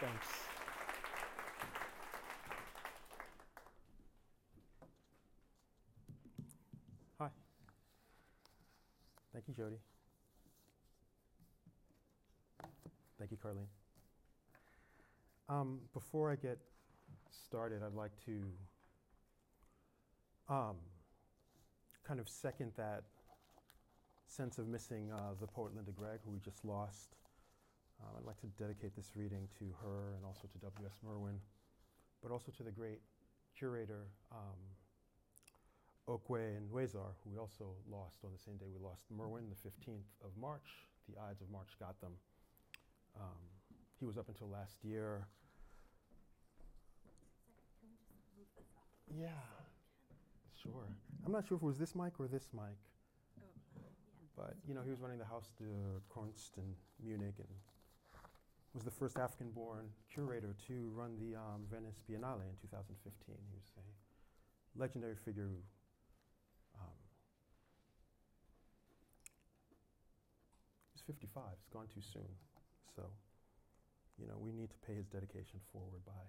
Thanks. Hi. Thank you, Jody. Thank you, Carlene. Um, before I get started, I'd like to um, kind of second that sense of missing uh, the poet Linda Gregg, who we just lost. Um, I'd like to dedicate this reading to her and also to W.S. Merwin, but also to the great curator um, Okwui Enwezor, who we also lost on the same day we lost Merwin, the 15th of March. The Ides of March got them. Um, he was up until last year. Yeah, sure. I'm not sure if it was this mic or this mic. Oh, but you know, he was running the Haus der Kunst in Munich and was the first African-born curator to run the um, Venice Biennale in 2015. He was a legendary figure who um, he's 55. He's gone too soon. So, you know, we need to pay his dedication forward by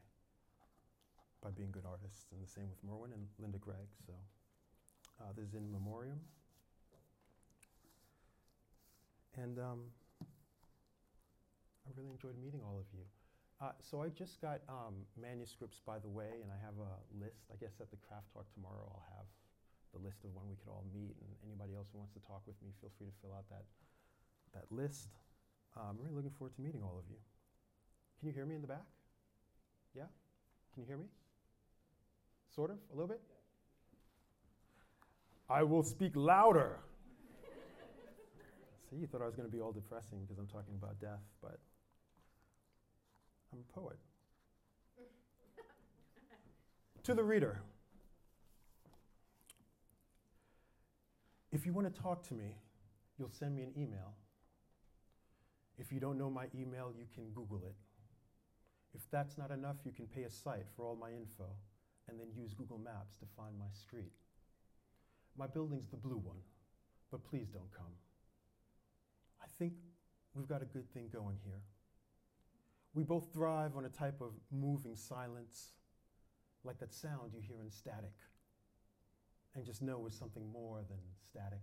by being good artists, and the same with Merwin and Linda Gregg. So, uh, this is in memoriam. And um, I really enjoyed meeting all of you. Uh, so I just got um, manuscripts, by the way, and I have a list. I guess at the craft talk tomorrow, I'll have the list of when we could all meet. And anybody else who wants to talk with me, feel free to fill out that that list. Uh, I'm really looking forward to meeting all of you. Can you hear me in the back? Yeah? Can you hear me? Sort of? A little bit? I will speak louder. See, you thought I was going to be all depressing because I'm talking about death, but I'm a poet. to the reader, if you want to talk to me, you'll send me an email. If you don't know my email, you can Google it. If that's not enough, you can pay a site for all my info and then use Google Maps to find my street. My building's the blue one, but please don't come. I think we've got a good thing going here. We both thrive on a type of moving silence, like that sound you hear in static, and just know is something more than static.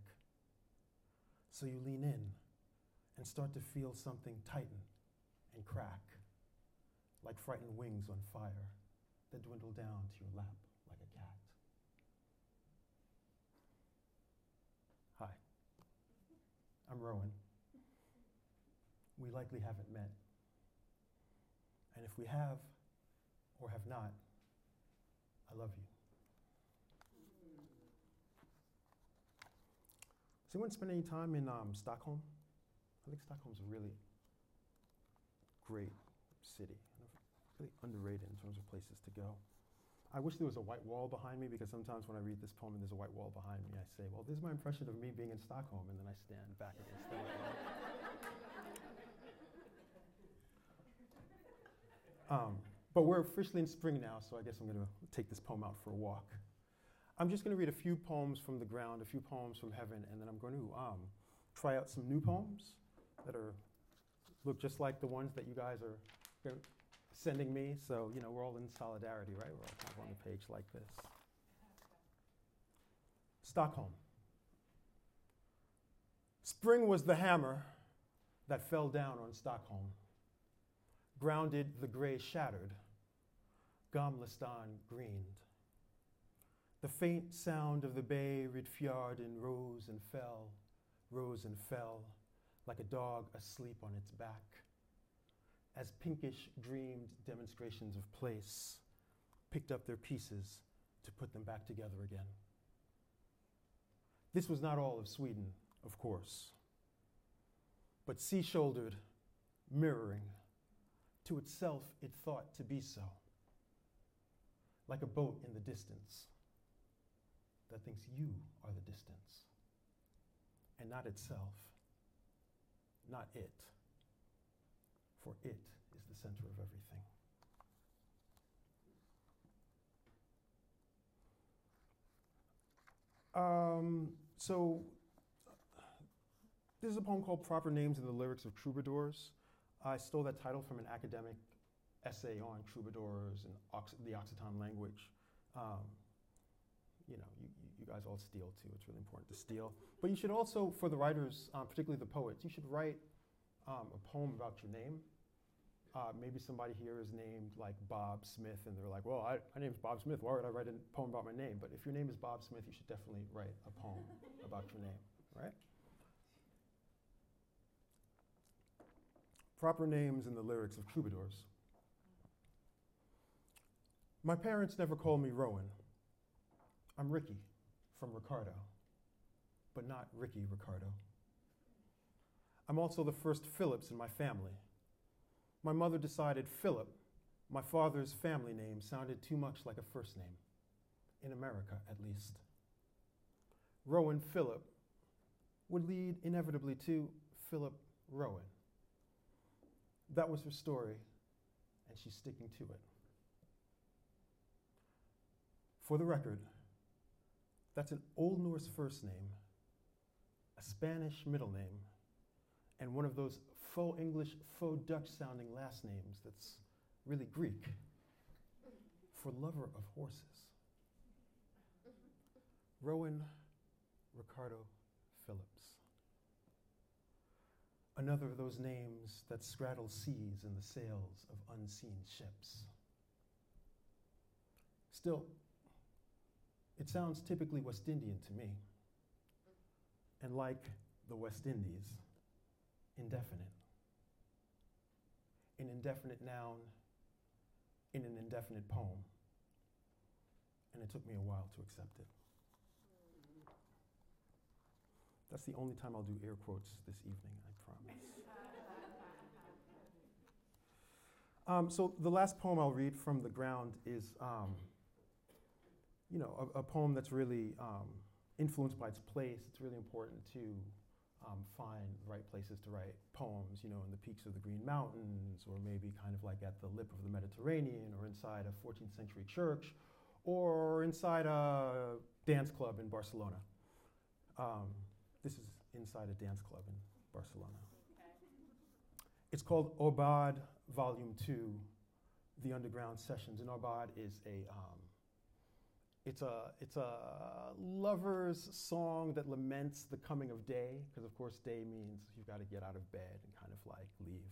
So you lean in and start to feel something tighten and crack, like frightened wings on fire that dwindle down to your lap like a cat. Hi, I'm Rowan. We likely haven't met. And if we have or have not, I love you. Has anyone spent any time in um, Stockholm? I think Stockholm's a really great city, really underrated in terms of places to go. I wish there was a white wall behind me because sometimes when I read this poem and there's a white wall behind me, I say, well, this is my impression of me being in Stockholm, and then I stand back against the wall. Um, but we're officially in spring now, so I guess I'm going to take this poem out for a walk. I'm just going to read a few poems from the ground, a few poems from heaven, and then I'm going to um, try out some new poems that are look just like the ones that you guys are sending me. So you know, we're all in solidarity, right? We're all kind of on the page like this. Stockholm. Spring was the hammer that fell down on Stockholm grounded the gray shattered, Gamla Stan greened. The faint sound of the bay Riddarfjärden rose and fell, rose and fell, like a dog asleep on its back, as pinkish dreamed demonstrations of place picked up their pieces to put them back together again. This was not all of Sweden, of course, but sea shouldered, mirroring, to itself, it thought to be so, like a boat in the distance that thinks you are the distance, and not itself, not it, for it is the center of everything. Um, so, this is a poem called Proper Names in the Lyrics of Troubadours. I stole that title from an academic essay on troubadours and Ox- the Occitan language. Um, you know, you, you guys all steal too. It's really important to steal. But you should also, for the writers, um, particularly the poets, you should write um, a poem about your name. Uh, maybe somebody here is named like Bob Smith, and they're like, well, I, my name's Bob Smith. Why would I write a poem about my name? But if your name is Bob Smith, you should definitely write a poem about your name, right? Proper names in the lyrics of troubadours. My parents never called me Rowan. I'm Ricky from Ricardo, but not Ricky Ricardo. I'm also the first Phillips in my family. My mother decided Philip, my father's family name, sounded too much like a first name, in America at least. Rowan Philip would lead inevitably to Philip Rowan. That was her story, and she's sticking to it. For the record, that's an Old Norse first name, a Spanish middle name, and one of those faux English, faux Dutch sounding last names that's really Greek for lover of horses. Rowan Ricardo Phillips. Another of those names that straddle seas in the sails of unseen ships. Still, it sounds typically West Indian to me. And like the West Indies, indefinite. An indefinite noun in an indefinite poem. And it took me a while to accept it. That's the only time I'll do air quotes this evening, I promise. um, so the last poem I'll read from the ground is, um, you know, a, a, poem that's really um, influenced by its place. It's really important to um, find the right places to write poems, you know, in the peaks of the Green Mountains, or maybe kind of like at the lip of the Mediterranean, or inside a 14th century church, or inside a dance club in Barcelona. Um, this is inside a dance club in Barcelona. It's called Aubade Volume 2, The Underground Sessions. And Aubade is a, um, it's a, it's a lover's song that laments the coming of day, because of course day means you've got to get out of bed and kind of like leave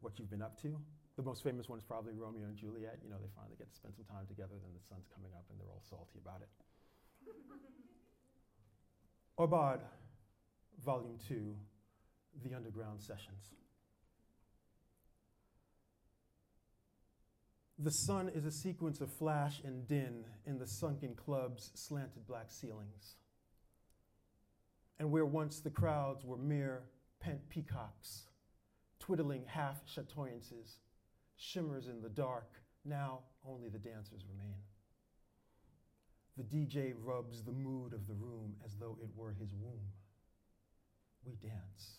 what you've been up to. The most famous one is probably Romeo and Juliet. You know, they finally get to spend some time together, then the sun's coming up and they're all salty about it. Aubade, Volume 2, The Underground Sessions. The sun is a sequence of flash and din in the sunken club's slanted black ceilings. And where once the crowds were mere pent peacocks, twiddling half chatoyances, shimmers in the dark, now only the dancers remain. The DJ rubs the mood of the room as though it were his womb. We dance.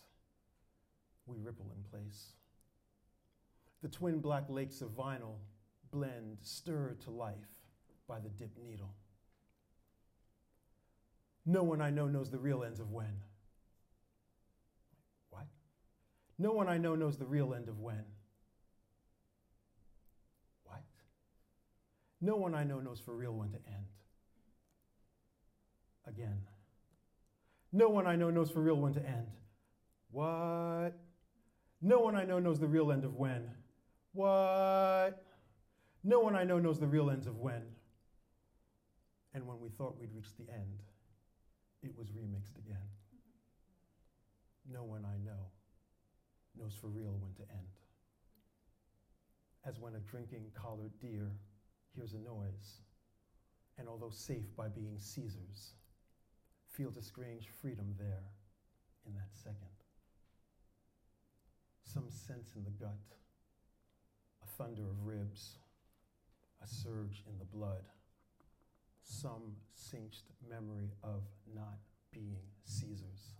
We ripple in place. The twin black lakes of vinyl blend, stirred to life by the dip needle. No one I know knows the real ends of when. What? No one I know knows the real end of when. What? No one I know knows for real when to end again. No one I know knows for real when to end. What? No one I know knows the real end of when. What? No one I know knows the real ends of when. And when we thought we'd reached the end, it was remixed again. No one I know knows for real when to end. As when a drinking collared deer hears a noise, and although safe by being Caesar's, feels a strange freedom there in that second. Some sense in the gut, a thunder of ribs, a surge in the blood, some cinched memory of not being Caesar's.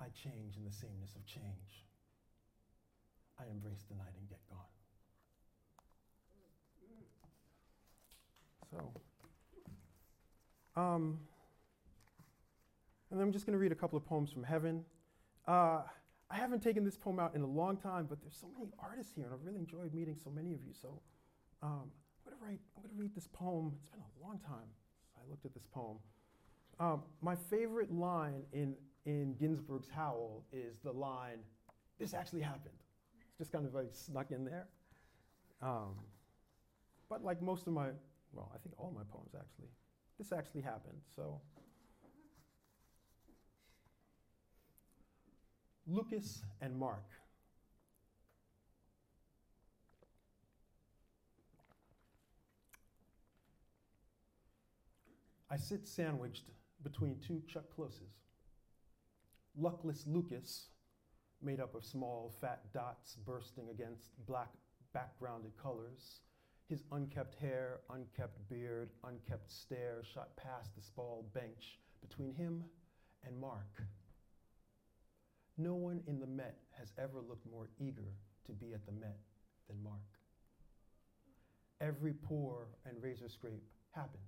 I change in the sameness of change. I embrace the night and get gone. So. Um, and I'm just going to read a couple of poems from heaven. Uh, I haven't taken this poem out in a long time, but there's so many artists here, and I've really enjoyed meeting so many of you. So um, I'm going to write, I'm going to read this poem. It's been a long time since I looked at this poem. Um, my favorite line in, in Ginsberg's Howl is the line, This actually happened. It's just kind of like snuck in there. Um, but like most of my, well, I think all my poems actually, this actually happened. So Lucas and Mark. I sit sandwiched between two Chuck Closes. Luckless Lucas, made up of small, fat dots bursting against black backgrounded colors, his unkept hair, unkept beard, unkept stare shot past the spall bench between him and Mark. No one in the Met has ever looked more eager to be at the Met than Mark. Every pore and razor scrape happens.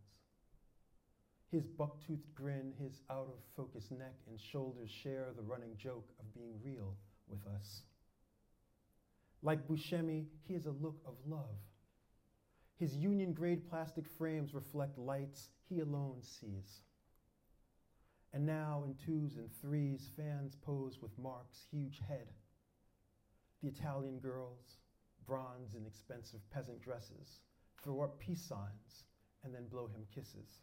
His buck-toothed grin, his out-of-focus neck and shoulders share the running joke of being real with us. Like Buscemi, he has a look of love. His union-grade plastic frames reflect lights he alone sees. And now, in twos and threes, fans pose with Mark's huge head. The Italian girls, bronze in expensive peasant dresses, throw up peace signs and then blow him kisses.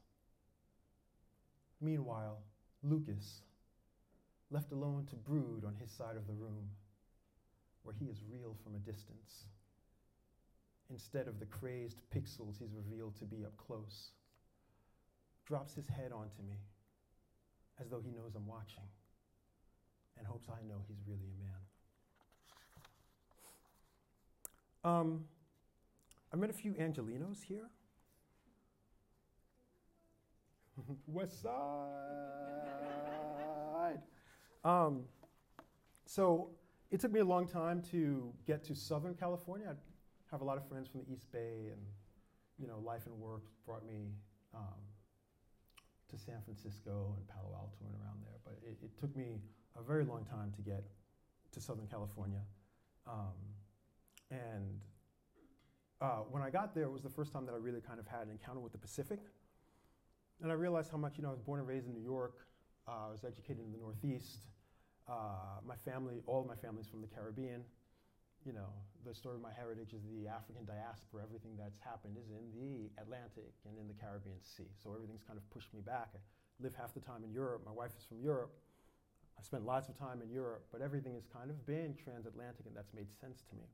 Meanwhile, Lucas, left alone to brood on his side of the room, where he is real from a distance, instead of the crazed pixels he's revealed to be up close, drops his head onto me as though he knows I'm watching and hopes I know he's really a man. Um, I met a few Angelinos here. West Side. Um, so it took me a long time to get to Southern California. Have a lot of friends from the East Bay, and you know, life and work brought me um, to San Francisco and Palo Alto and around there. But it, it took me a very long time to get to Southern California. Um, and uh, when I got there, it was the first time that I really kind of had an encounter with the Pacific. And I realized how much, you know, I was born and raised in New York. Uh, I was educated in the Northeast. Uh, my family, all of my family's from the Caribbean you know, the story of my heritage is the African diaspora. Everything that's happened is in the Atlantic and in the Caribbean Sea. So everything's kind of pushed me back. I live half the time in Europe. My wife is from Europe. I've spent lots of time in Europe, but everything has kind of been transatlantic, and that's made sense to me.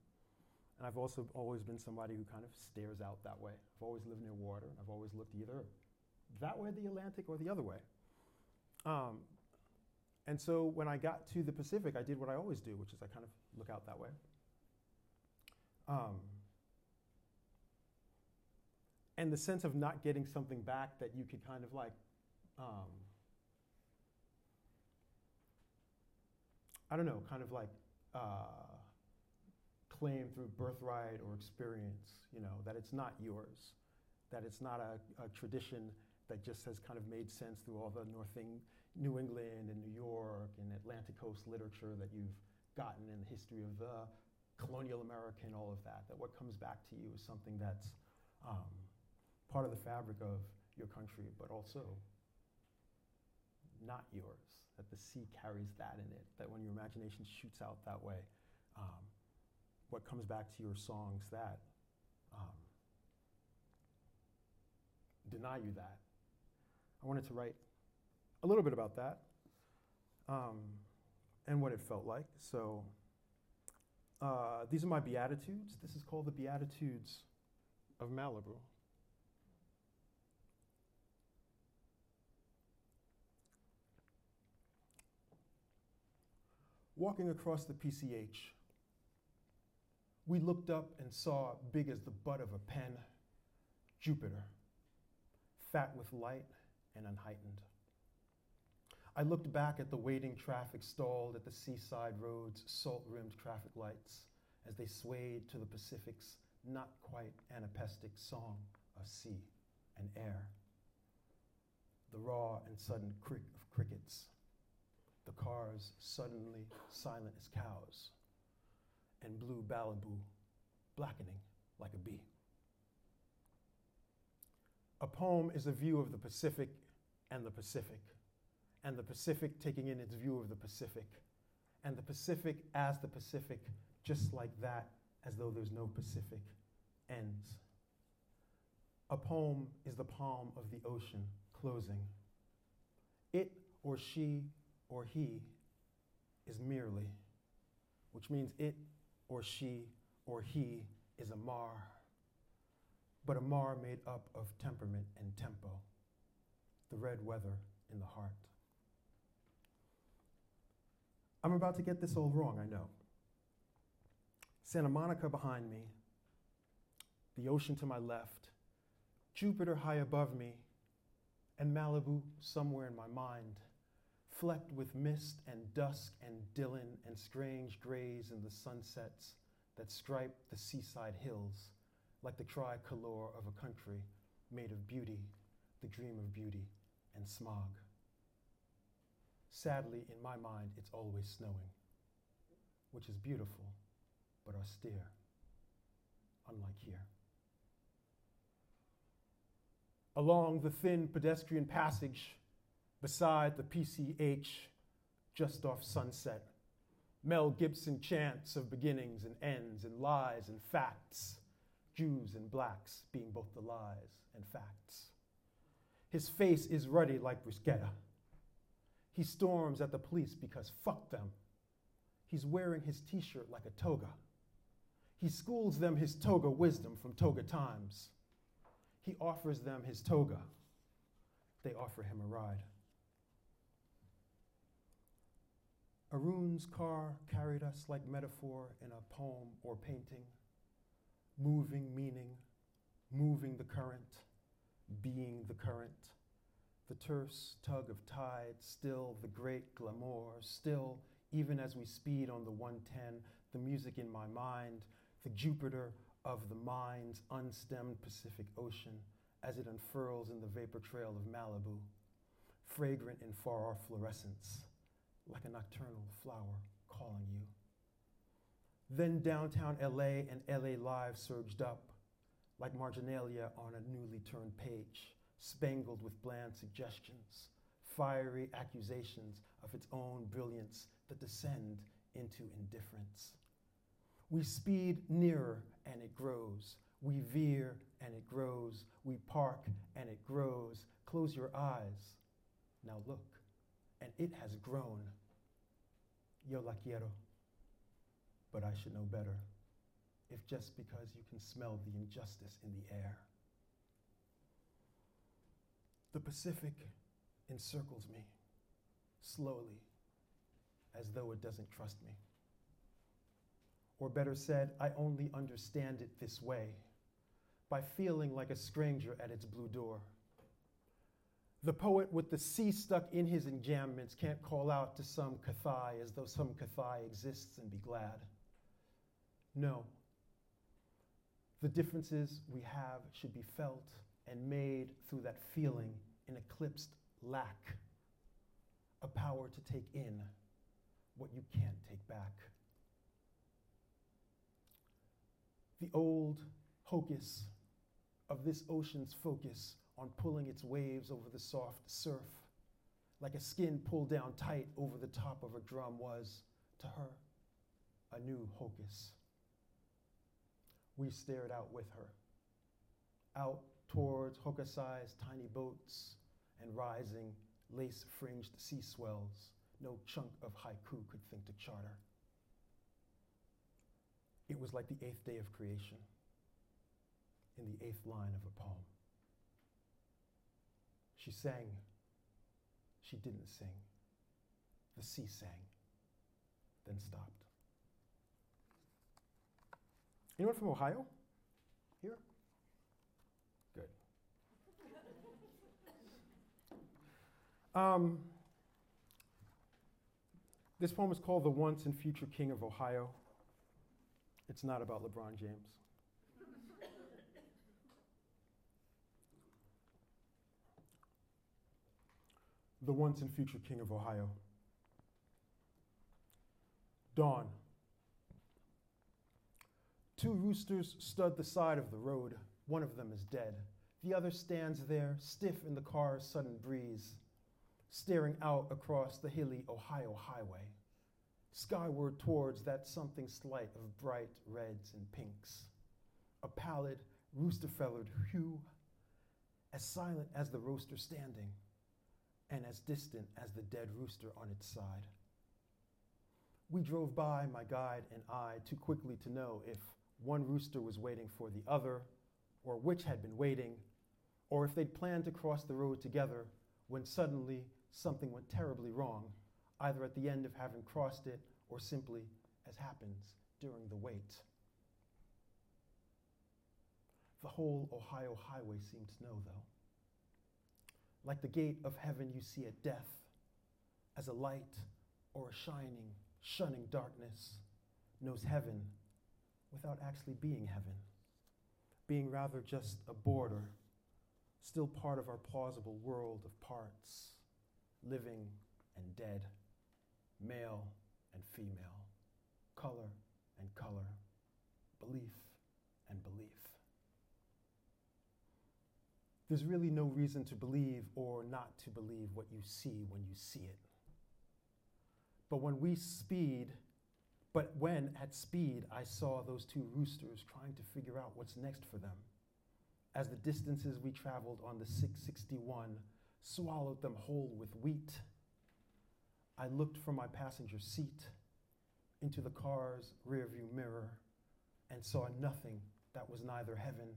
And I've also always been somebody who kind of stares out that way. I've always lived near water. I've always looked either that way, the Atlantic, or the other way. Um, and so when I got to the Pacific, I did what I always do, which is I kind of look out that way. Um, and the sense of not getting something back that you could kind of like, um, I don't know, kind of like uh, claim through birthright or experience, you know, that it's not yours, that it's not a, a tradition that just has kind of made sense through all the North New England and New York and Atlantic Coast literature that you've gotten in the history of the colonial America and all of that, that what comes back to you is something that's um, part of the fabric of your country, but also not yours, that the sea carries that in it, that when your imagination shoots out that way, um, what comes back to your songs that um, deny you that. I wanted to write a little bit about that um, and what it felt like. So uh, these are my Beatitudes. This is called the Beatitudes of Malibu. Walking across the PCH, we looked up and saw, big as the butt of a pen, Jupiter, fat with light and unheightened. I looked back at the waiting traffic stalled at the seaside roads, salt rimmed traffic lights, as they swayed to the Pacific's not quite anapestic song of sea and air. The raw and sudden crick of crickets, the cars suddenly silent as cows, and blue Malibu blackening like a bee. A poem is a view of the Pacific and the Pacific, and the Pacific taking in its view of the Pacific, and the Pacific as the Pacific, just like that, as though there's no Pacific, ends. A poem is the palm of the ocean closing. It or she or he is merely, which means it or she or he is a mar, but a mar made up of temperament and tempo, the red weather in the heart. I'm about to get this all wrong, I know. Santa Monica behind me, the ocean to my left, Jupiter high above me, and Malibu somewhere in my mind, flecked with mist and dusk and Dylan and strange grays in the sunsets that stripe the seaside hills like the tricolor of a country made of beauty, the dream of beauty, and smog. Sadly, in my mind, it's always snowing, which is beautiful but austere, unlike here. Along the thin pedestrian passage beside the PCH, just off sunset, Mel Gibson chants of beginnings and ends and lies and facts, Jews and blacks being both the lies and facts. His face is ruddy like bruschetta. He storms at the police because fuck them. He's wearing his t shirt like a toga. He schools them his toga wisdom from toga times. He offers them his toga. They offer him a ride. Arun's car carried us like metaphor in a poem or painting, moving meaning, moving the current, being the current, the terse tug of tide, still the great glamour, still, even as we speed on the 110, the music in my mind, the Jupiter of the mind's unstemmed Pacific Ocean as it unfurls in the vapor trail of Malibu, fragrant in far off fluorescence like a nocturnal flower calling you. Then downtown LA and LA Live surged up like marginalia on a newly turned page, spangled with bland suggestions, fiery accusations of its own brilliance that descend into indifference. We speed nearer and it grows. We veer and it grows. We park and it grows. Close your eyes. Now look and it has grown. Yo la quiero, but I should know better if just because you can smell the injustice in the air. The Pacific encircles me slowly as though it doesn't trust me. Or better said, I only understand it this way by feeling like a stranger at its blue door. The poet with the sea stuck in his enjambments can't call out to some Cathay as though some Cathay exists and be glad. No. The differences we have should be felt and made through that feeling an eclipsed lack, a power to take in what you can't take back. The old hocus of this ocean's focus on pulling its waves over the soft surf, like a skin pulled down tight over the top of a drum, was, to her, a new hocus. We stared out with her, out towards Hokusai's tiny boats and rising, lace fringed sea swells no chunk of haiku could think to charter. It was like the eighth day of creation in the eighth line of a poem. She sang. She didn't sing. The sea sang, then stopped. Anyone from Ohio? Here? Good. Um, this poem is called The Once and Future King of Ohio. It's not about LeBron James. the once and future king of Ohio. Dawn. Two roosters stud the side of the road. One of them is dead. The other stands there, stiff in the car's sudden breeze, staring out across the hilly Ohio highway, skyward towards that something slight of bright reds and pinks, a pallid, rooster feathered hue, as silent as the roaster standing, and as distant as the dead rooster on its side. We drove by, my guide and I, too quickly to know if one rooster was waiting for the other, or which had been waiting, or if they'd planned to cross the road together when suddenly something went terribly wrong, either at the end of having crossed it or simply as happens during the wait. The whole Ohio highway seemed to know, though. Like the gate of heaven you see at death, as a light or a shining, shunning darkness knows heaven without actually being heaven, being rather just a border, still part of our plausible world of parts, living and dead, male and female, color and color, belief and belief. There's really no reason to believe or not to believe what you see when you see it. But when we speed, but when at speed I saw those two roosters trying to figure out what's next for them, as the distances we traveled on the 661 swallowed them whole with wheat, I looked from my passenger seat into the car's rearview mirror and saw nothing that was neither heaven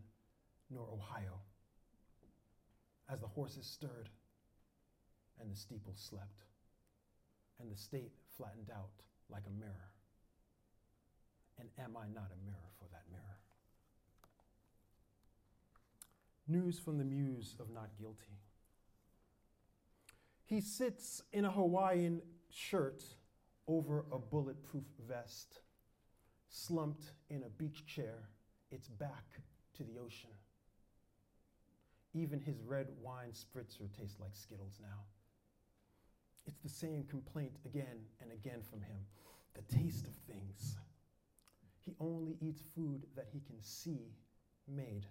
nor Ohio. As the horses stirred and the steeple slept and the state flattened out like a mirror. And am I not a mirror for that mirror? News from the muse of not guilty. He sits in a Hawaiian shirt over a bulletproof vest, slumped in a beach chair, its back to the ocean. Even his red wine spritzer tastes like Skittles now. It's the same complaint again and again from him the taste of things. He only eats food that he can see made.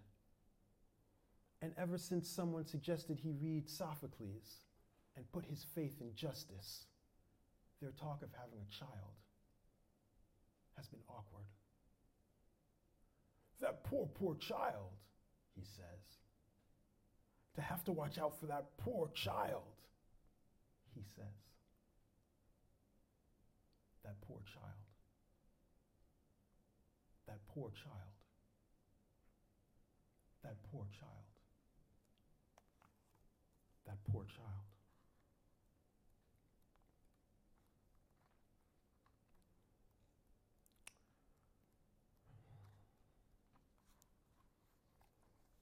And ever since someone suggested he read Sophocles and put his faith in justice, their talk of having a child has been awkward. That poor, poor child, he says. To have to watch out for that poor child he says. That poor child. That poor child. That poor child. That poor child.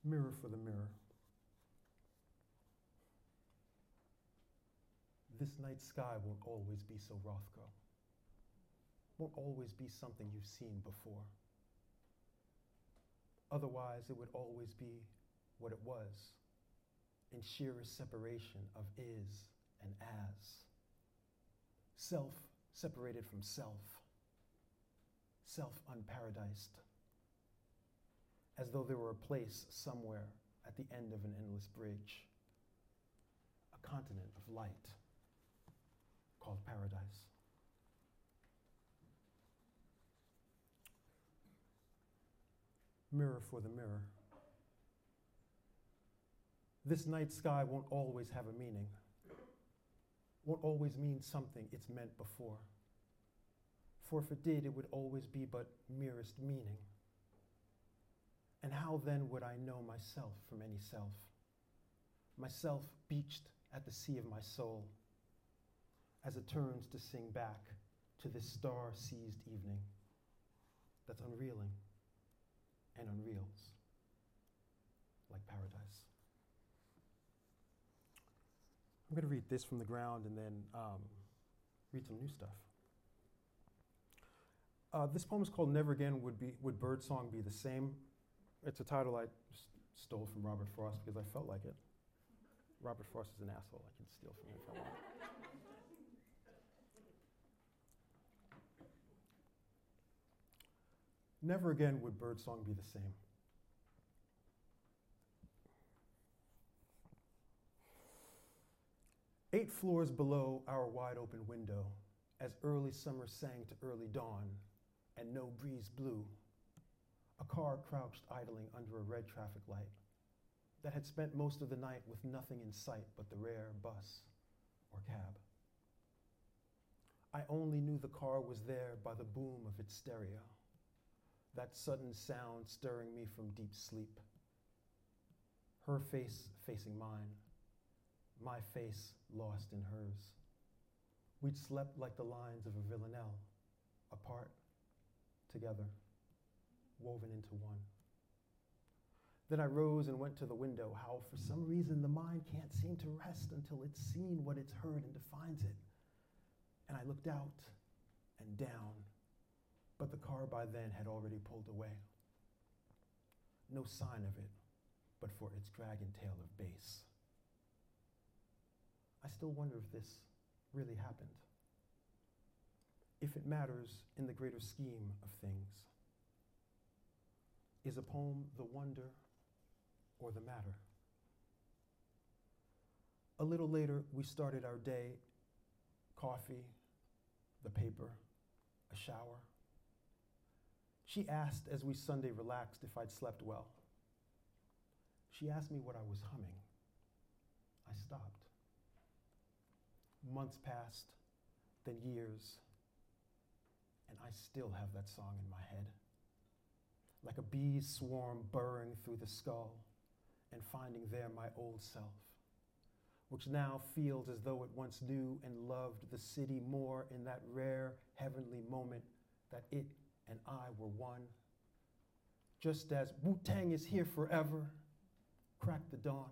Mirror for the mirror. this night sky won't always be so Rothko. Won't always be something you've seen before. Otherwise, it would always be what it was in sheerest separation of is and as. Self separated from self, self unparadised, as though there were a place somewhere at the end of an endless bridge, a continent of light called paradise. Mirror for the mirror. This night sky won't always have a meaning, won't always mean something it's meant before. For if it did, it would always be but merest meaning. And how then would I know myself from any self? Myself beached at the sea of my soul as it turns to sing back to this star seized evening that's unreeling and unreels like paradise. I'm going to read this from the ground and then um, read some new stuff. Uh, this poem is called Never Again Would, be, Would Birdsong Be the Same. It's a title I stole from Robert Frost because I felt like it. Robert Frost is an asshole. I can steal from him if I want. Never again would Birdsong be the same. Eight floors below our wide open window, as early summer sang to early dawn and no breeze blew, a car crouched idling under a red traffic light that had spent most of the night with nothing in sight but the rare bus or cab. I only knew the car was there by the boom of its stereo, that sudden sound stirring me from deep sleep. Her face facing mine, my face lost in hers. We'd slept like the lines of a villanelle, apart, together, woven into one. Then I rose and went to the window. How, for some reason, the mind can't seem to rest until it's seen what it's heard and defines it. And I looked out and down, but the car by then had already pulled away. No sign of it, but for its dragon tail of bass. I still wonder if this really happened. If it matters in the greater scheme of things. Is a poem the wonder or the matter? A little later, we started our day coffee, the paper, a shower. She asked as we Sunday relaxed if I'd slept well. She asked me what I was humming. I stopped. Months passed, then years, and I still have that song in my head. Like a bee's swarm burrowing through the skull and finding there my old self, which now feels as though it once knew and loved the city more in that rare heavenly moment that it and I were one. Just as Wu Tang is here forever, crack the dawn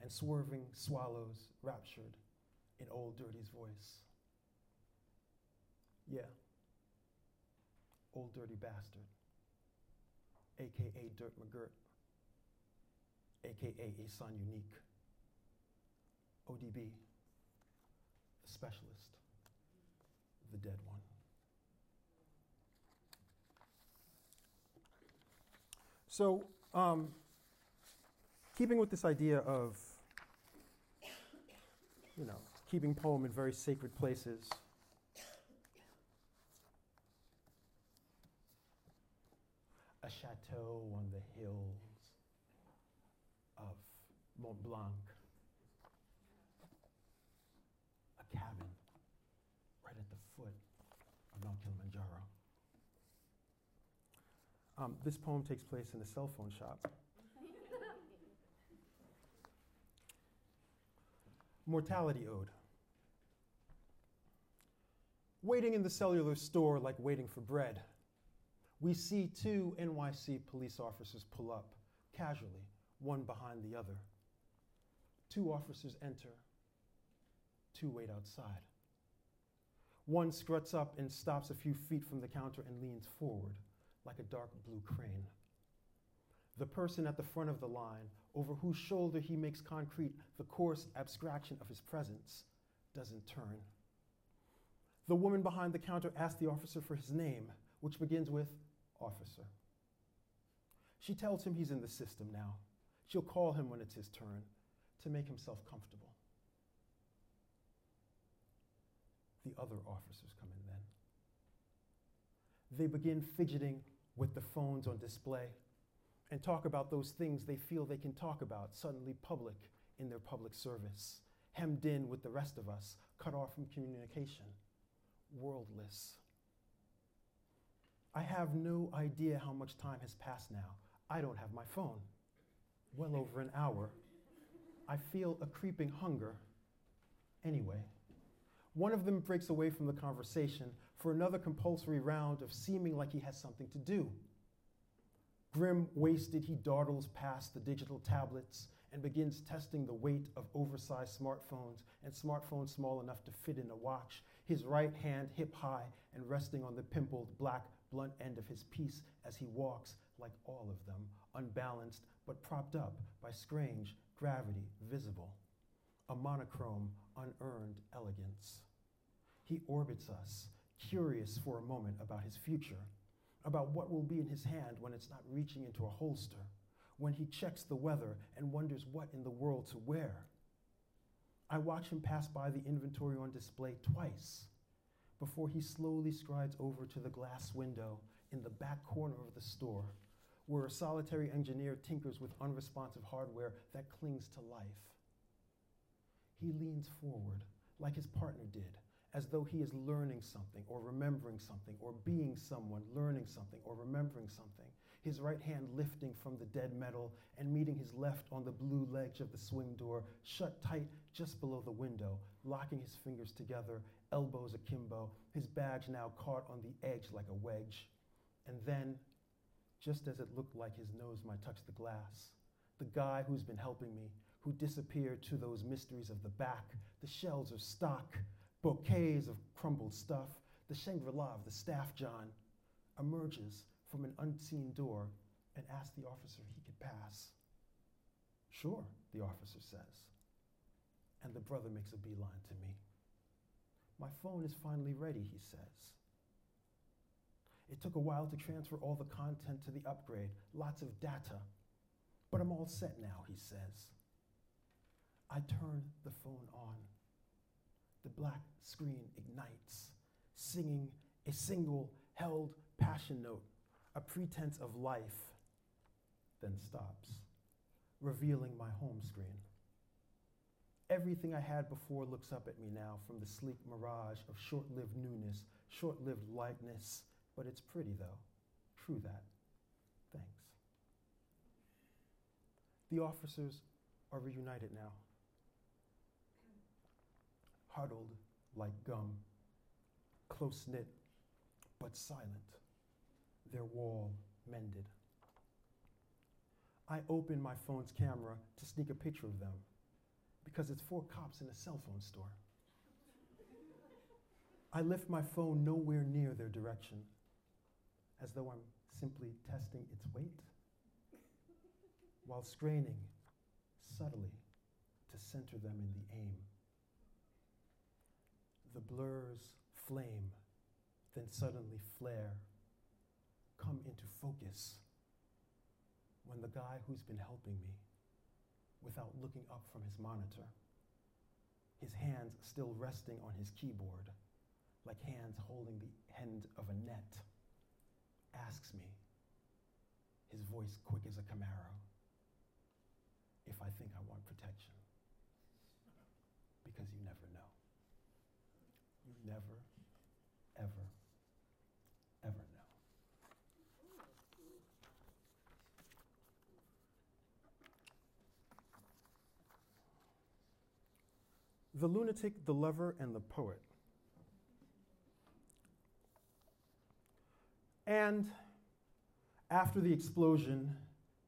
and swerving swallows raptured in Old Dirty's voice. Yeah, Old Dirty Bastard, aka Dirt McGirt, aka Ason Unique, ODB, the specialist, the dead one. So, um, keeping with this idea of you know, keeping poem in very sacred places. A chateau on the hills of Mont Blanc. A cabin right at the foot of Mount Kilimanjaro. Um, this poem takes place in a cell phone shop. Mortality Ode. Waiting in the cellular store like waiting for bread. We see two NYC police officers pull up, casually, one behind the other. Two officers enter, two wait outside. One struts up and stops a few feet from the counter and leans forward like a dark blue crane. The person at the front of the line over whose shoulder he makes concrete the coarse abstraction of his presence, doesn't turn. The woman behind the counter asks the officer for his name, which begins with officer. She tells him he's in the system now. She'll call him when it's his turn to make himself comfortable. The other officers come in then. They begin fidgeting with the phones on display and talk about those things they feel they can talk about, suddenly public in their public service, hemmed in with the rest of us, cut off from communication, worldless. I have no idea how much time has passed now. I don't have my phone. Well over an hour. I feel a creeping hunger. Anyway, one of them breaks away from the conversation for another compulsory round of seeming like he has something to do. Grim wasted, he dawdles past the digital tablets and begins testing the weight of oversized smartphones and smartphones small enough to fit in a watch, his right hand hip high and resting on the pimpled black blunt end of his piece as he walks, like all of them, unbalanced but propped up by strange gravity visible, a monochrome, unearned elegance. He orbits us, curious for a moment about his future about what will be in his hand when it's not reaching into a holster, when he checks the weather and wonders what in the world to wear. I watch him pass by the inventory on display twice before he slowly strides over to the glass window in the back corner of the store, where a solitary engineer tinkers with unresponsive hardware that clings to life. He leans forward, like his partner did, as though he is learning something or remembering something or being someone learning something or remembering something. His right hand lifting from the dead metal and meeting his left on the blue ledge of the swing door, shut tight just below the window, locking his fingers together, elbows akimbo, his badge now caught on the edge like a wedge. And then, just as it looked like his nose might touch the glass, the guy who's been helping me, who disappeared to those mysteries of the back, the shelves of stock, bouquets of crumbled stuff, the Shangri La of the staff John, emerges from an unseen door and asks the officer if he could pass. Sure, the officer says. And the brother makes a beeline to me. My phone is finally ready, he says. It took a while to transfer all the content to the upgrade, lots of data. But I'm all set now, he says. I turn the phone on. The black screen ignites, singing a single held passion note, a pretense of life, then stops, revealing my home screen. Everything I had before looks up at me now from the sleek mirage of short lived newness, short lived lightness, but it's pretty though. True that. Thanks. The officers are reunited now, huddled like gum, close knit but silent, their wall mended. I open my phone's camera to sneak a picture of them because it's four cops in a cell phone store. I lift my phone nowhere near their direction, as though I'm simply testing its weight, while straining subtly to center them in the aim. The blurs flame, then suddenly flare, come into focus when the guy who's been helping me without looking up from his monitor, his hands still resting on his keyboard, like hands holding the end of a net, asks me, his voice quick as a Camaro, if I think I want protection. Because you never know. You never, ever, know. The lunatic, the lover, and the poet. And after the explosion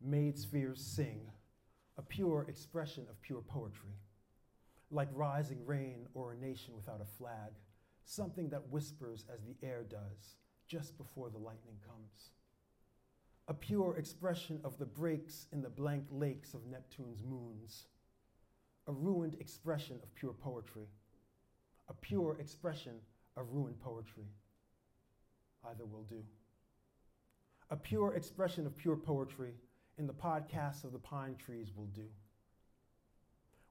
made spheres sing, a pure expression of pure poetry, like rising rain or a nation without a flag, something that whispers as the air does just before the lightning comes. A pure expression of the breaks in the blank lakes of Neptune's moons a ruined expression of pure poetry, a pure expression of ruined poetry. Either will do. A pure expression of pure poetry in the podcast of the pine trees will do.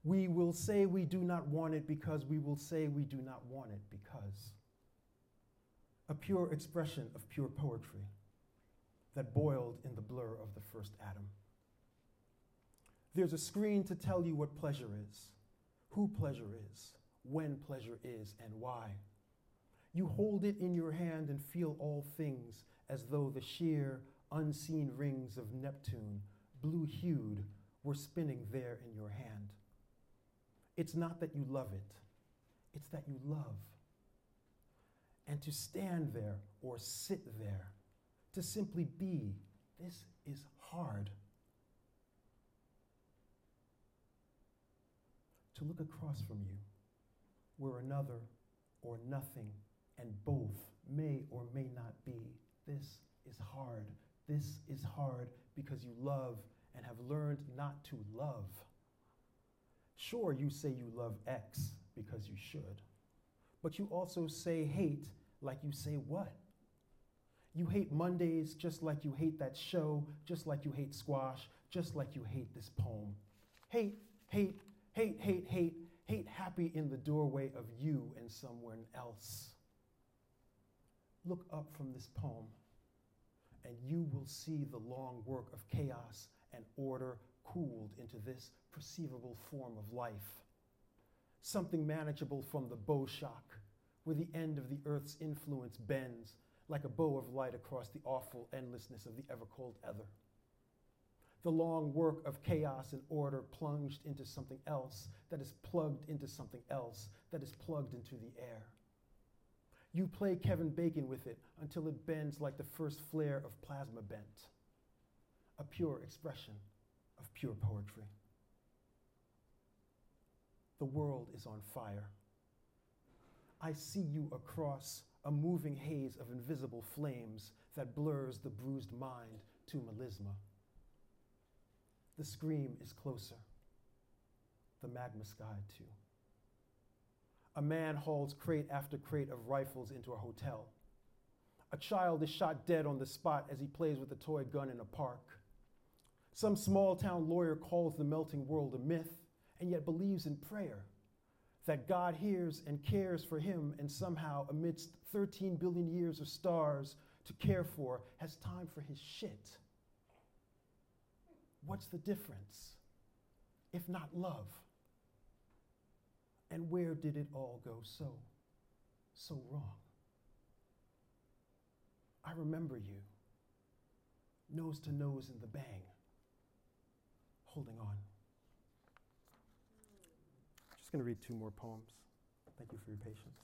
We will say we do not want it because we will say we do not want it because. A pure expression of pure poetry that boiled in the blur of the first atom. There's a screen to tell you what pleasure is, who pleasure is, when pleasure is, and why. You hold it in your hand and feel all things as though the sheer, unseen rings of Neptune, blue hued, were spinning there in your hand. It's not that you love it, it's that you love. And to stand there or sit there, to simply be, this is hard. To look across from you where another or nothing and both may or may not be. This is hard. This is hard because you love and have learned not to love. Sure, you say you love X because you should, but you also say hate like you say what? You hate Mondays just like you hate that show, just like you hate squash, just like you hate this poem. Hate, hate, hate, hate, hate, hate happy in the doorway of you and someone else. Look up from this poem, and you will see the long work of chaos and order cooled into this perceivable form of life. Something manageable from the bow shock, where the end of the earth's influence bends like a bow of light across the awful endlessness of the ever cold ether. The long work of chaos and order plunged into something else that is plugged into something else that is plugged into the air. You play Kevin Bacon with it until it bends like the first flare of plasma bent, a pure expression of pure poetry. The world is on fire. I see you across a moving haze of invisible flames that blurs the bruised mind to melisma. The scream is closer, the magma sky too. A man hauls crate after crate of rifles into a hotel. A child is shot dead on the spot as he plays with a toy gun in a park. Some small town lawyer calls the melting world a myth and yet believes in prayer that God hears and cares for him, and somehow, amidst 13 billion years of stars to care for, has time for his shit. What's the difference, if not love? And where did it all go so, so wrong? I remember you, nose to nose in the bang, holding on Just going to read two more poems. Thank you for your patience.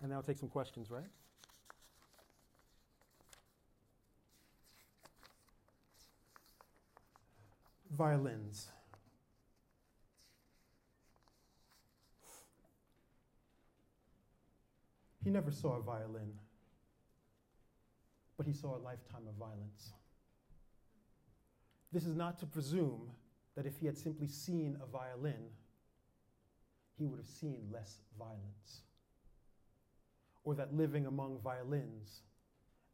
And now take some questions, right? Violins. He never saw a violin, but he saw a lifetime of violence. This is not to presume that if he had simply seen a violin, he would have seen less violence. Or that living among violins,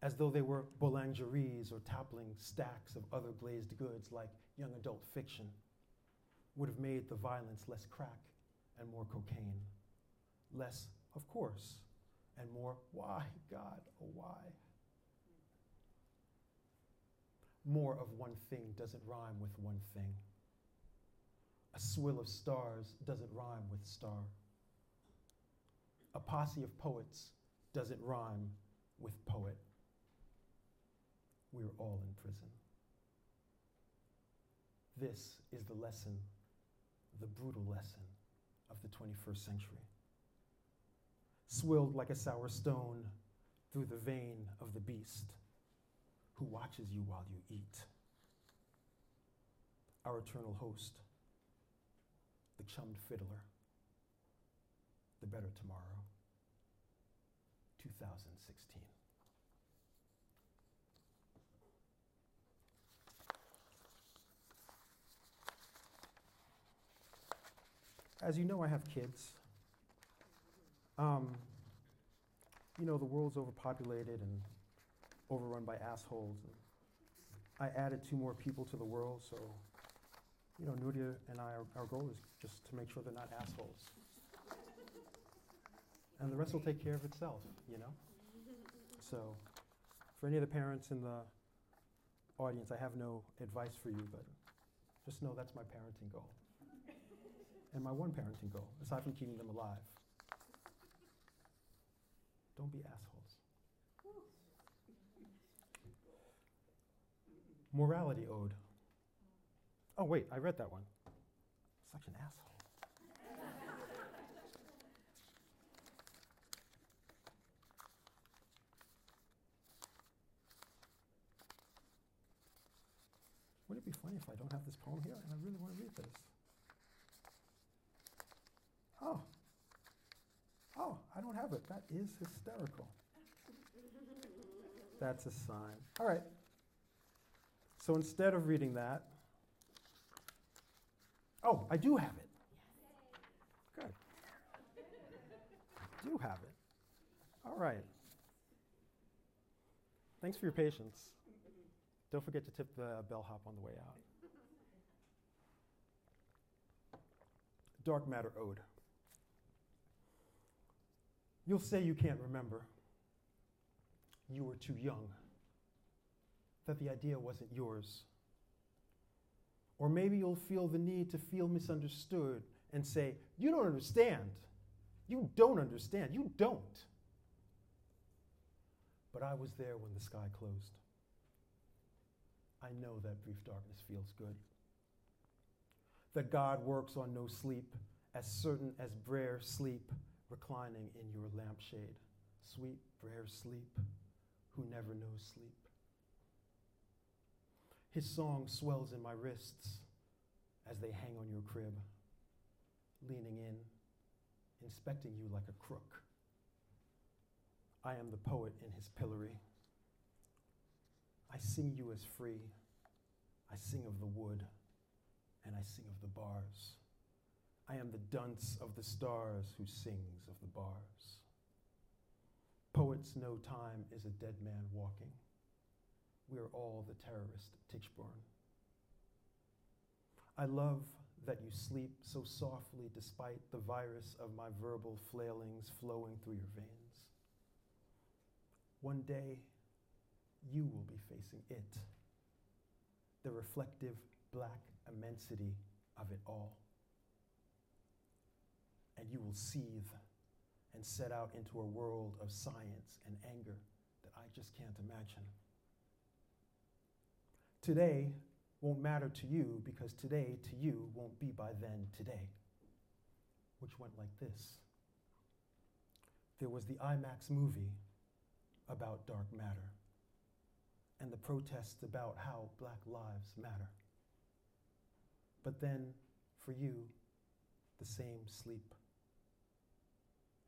as though they were boulangeries or toppling stacks of other glazed goods like young adult fiction, would have made the violence less crack and more cocaine. Less, of course, and more, why, God, oh, why? More of one thing doesn't rhyme with one thing. A swill of stars doesn't rhyme with star. A posse of poets doesn't rhyme with poet. We're all in prison. This is the lesson, the brutal lesson of the 21st century. Swilled like a sour stone through the vein of the beast who watches you while you eat. Our eternal host the chummed fiddler, the better tomorrow, 2016. As you know, I have kids. Um, you know, the world's overpopulated and overrun by assholes. And I added two more people to the world, so you know, Nuria and I, our, our goal is just to make sure they're not assholes. and the rest will take care of itself, you know? So, for any of the parents in the audience, I have no advice for you, but just know that's my parenting goal. And my one parenting goal, aside from keeping them alive. Don't be assholes. Morality ode. Oh, wait, I read that one. Such an asshole. Wouldn't it be funny if I don't have this poem here and I really want to read this? Oh. Oh, I don't have it. That is hysterical. That's a sign. All right. So instead of reading that, Oh, I do have it. Good. I do have it. All right. Thanks for your patience. Don't forget to tip the bellhop on the way out. Dark Matter Ode. You'll say you can't remember. You were too young. That the idea wasn't yours. Or maybe you'll feel the need to feel misunderstood and say, You don't understand. You don't understand. You don't. But I was there when the sky closed. I know that brief darkness feels good. That God works on no sleep, as certain as Brer sleep reclining in your lampshade. Sweet rare sleep, who never knows sleep. His song swells in my wrists as they hang on your crib, leaning in, inspecting you like a crook. I am the poet in his pillory. I sing you as free. I sing of the wood, and I sing of the bars. I am the dunce of the stars who sings of the bars. Poets know time is a dead man walking. We are all the terrorist Tichborne. I love that you sleep so softly despite the virus of my verbal flailings flowing through your veins. One day, you will be facing it, the reflective black immensity of it all. And you will seethe and set out into a world of science and anger that I just can't imagine. Today won't matter to you because today to you won't be by then today, which went like this. There was the IMAX movie about dark matter and the protests about how black lives matter. But then, for you, the same sleep.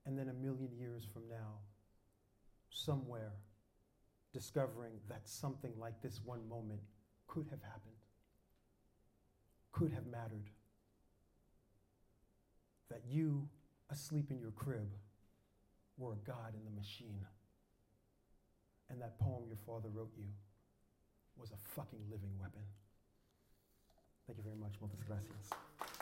And then a million years from now, somewhere, discovering that something like this one moment could have happened, could have mattered. That you, asleep in your crib, were a god in the machine. And that poem your father wrote you was a fucking living weapon. Thank you very much. Muchas gracias.